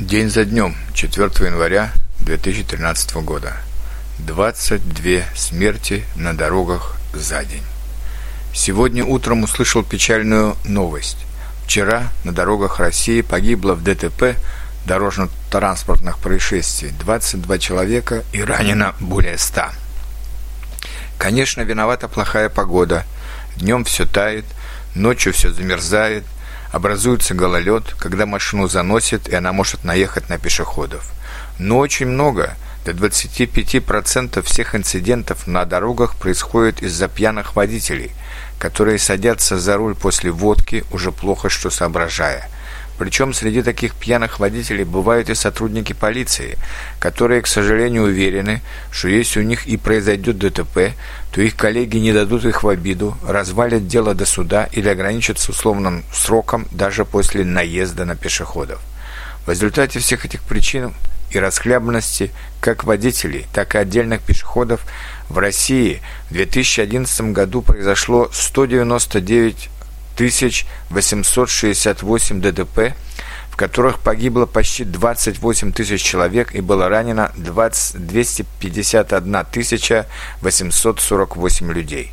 День за днем, 4 января 2013 года. 22 смерти на дорогах за день. Сегодня утром услышал печальную новость. Вчера на дорогах России погибло в ДТП дорожно-транспортных происшествий 22 человека и ранено более 100. Конечно, виновата плохая погода. Днем все тает, ночью все замерзает – образуется гололед, когда машину заносит, и она может наехать на пешеходов. Но очень много, до 25% всех инцидентов на дорогах происходит из-за пьяных водителей, которые садятся за руль после водки, уже плохо что соображая – причем среди таких пьяных водителей бывают и сотрудники полиции, которые, к сожалению, уверены, что если у них и произойдет ДТП, то их коллеги не дадут их в обиду, развалят дело до суда или ограничат условным сроком даже после наезда на пешеходов. В результате всех этих причин и расхлябанности как водителей, так и отдельных пешеходов в России в 2011 году произошло 199 868 ДТП, в которых погибло почти 28 тысяч человек и было ранено 20, 251 848 людей.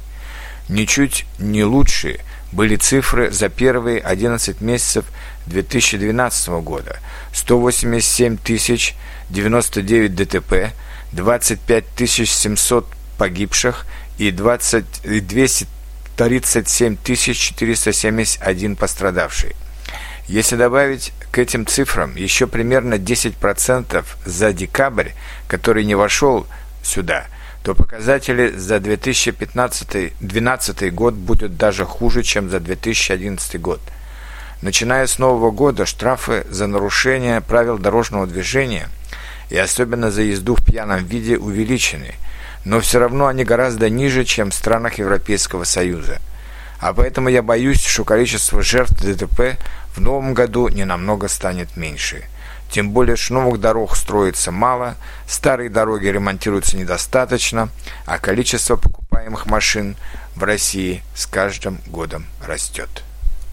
Ничуть не лучшие были цифры за первые 11 месяцев 2012 года. 187 тысяч 99 ДТП, 25 700 погибших и 20, 200 37 471 пострадавший. Если добавить к этим цифрам еще примерно 10% за декабрь, который не вошел сюда, то показатели за 2015-2012 год будут даже хуже, чем за 2011 год. Начиная с нового года штрафы за нарушение правил дорожного движения и особенно за езду в пьяном виде увеличены – но все равно они гораздо ниже, чем в странах Европейского Союза. А поэтому я боюсь, что количество жертв ДТП в новом году не намного станет меньше. Тем более, что новых дорог строится мало, старые дороги ремонтируются недостаточно, а количество покупаемых машин в России с каждым годом растет.